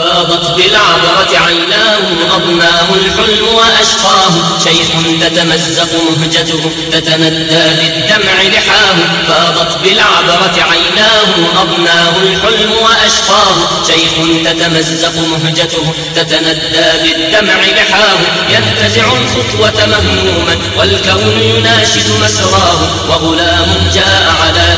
فأضت بالعبرة عيناه أضناه الحلم وأشقاه. شيخ تتمزق مهجته تتندى بالدمع لحاه. فأضت بالعبرة عيناه أضناه الحلم وأشقاه. شيخ تتمزق مهجته تتندى بالدمع لحاه. ينتزع الخطوة مهموما والكون يناشد مسراه. وغلام جاء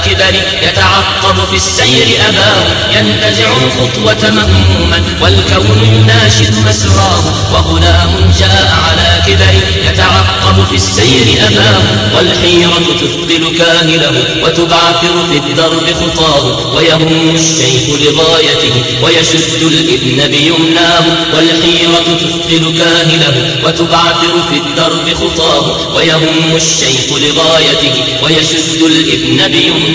على كبر يتعقب في السير أباه ينتزع الخطوة مهموما والكون يناشد مسراه وغلام جاء على كبر يتعقب في السير أباه والحيرة تثقل كاهله وتبعثر في الدرب خطاه ويهم الشيخ لغايته ويشد الإبن بيمناه والحيرة تثقل كاهله وتبعثر في الدرب خطاه ويهم الشيخ لغايته ويشد الإبن بيمناه.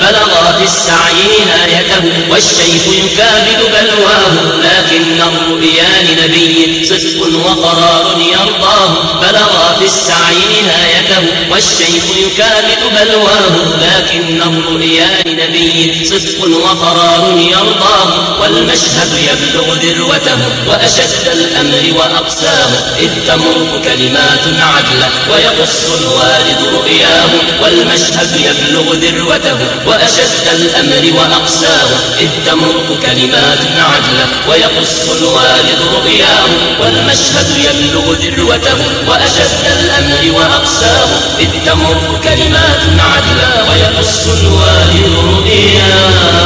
بلغ في السعي نهايته والشيخ يكابد بلواه لكن الرؤيا لنبي صدق وقرار يرضاه بلغ في السعي نهايته والشيخ يكابد بلواه لكن الرؤيا لنبي صدق وقرار يرضاه والمشهد يبلغ ذروته وأشد الأمر وأقساه إذ تمر كلمات عدلة ويقص الوالد رؤياه والمشهد يبلغ ذروته وأشد الأمر وأقساه إذ تمر كلمات عدلة ويقص الوالد رؤياه والمشهد يبلغ ذروته وأشد الأمر وأقساه إذ تمر كلمات عدلا ويقص الوالد رؤياه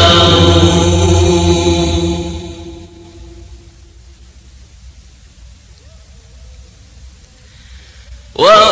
وأمرت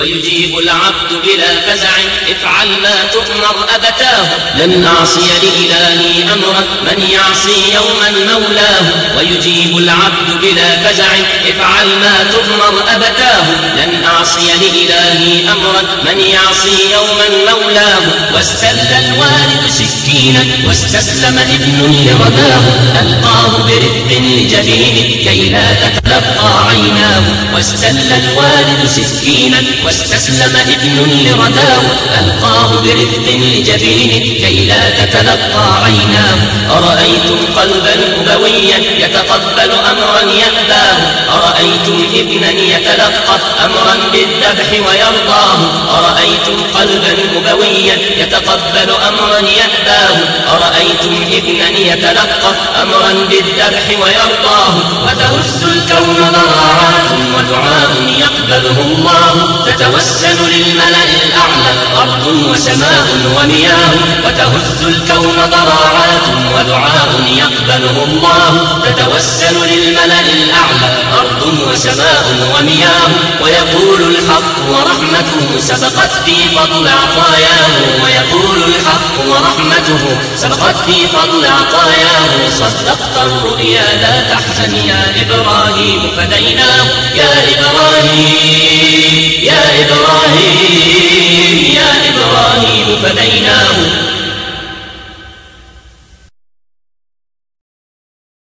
ويجيب العبد بلا فزع. افعل ما تؤمر أبتاه. لن أعصي لإلهي أمرا. من يعصي يوما مولاه. ويجيب العبد بلا فزع. افعل ما تؤمر أبتاه. لن أعصي لإلهي أمرا. من يعصي يوما مولاه. واستل الوالد سكينا واستسلم ابن لرداه ألقاه برفق لجبينه كي لا تتلقى عيناه. واستل الوالد سكينا واستسلم ابن لرداه. ألقاه برفق لجبينه كي لا تتلقى عيناه. أرأيتم قلبا أبويا يتقبل أمرا يأباه أرأيتم ابنا يتلقف أمرا بالذبح ويرضاه؟ أرأيتم قلبا أبويا يتقبل أمرا يأباه؟ أرأيتم ابنا يتلقف أمرا بالذبح ويرضاه؟ وتهز الكون ضراعات ودعاء يقبله الله؟ تتوسل للملأ الأعلى أرض وسماء ومياه؟ وتهز الكون ضراعات ودعاء يقبله الله؟ تتوسل للملأ الأعلى وسماء ومياه ويقول الحق ورحمته سبقت في فضل عطاياه. ويقول الحق ورحمته سبقت في فضل عطاياه. صدقت الرؤيا لا تحزن يا إبراهيم فديناه. يا إبراهيم يا إبراهيم يا إبراهيم فديناه.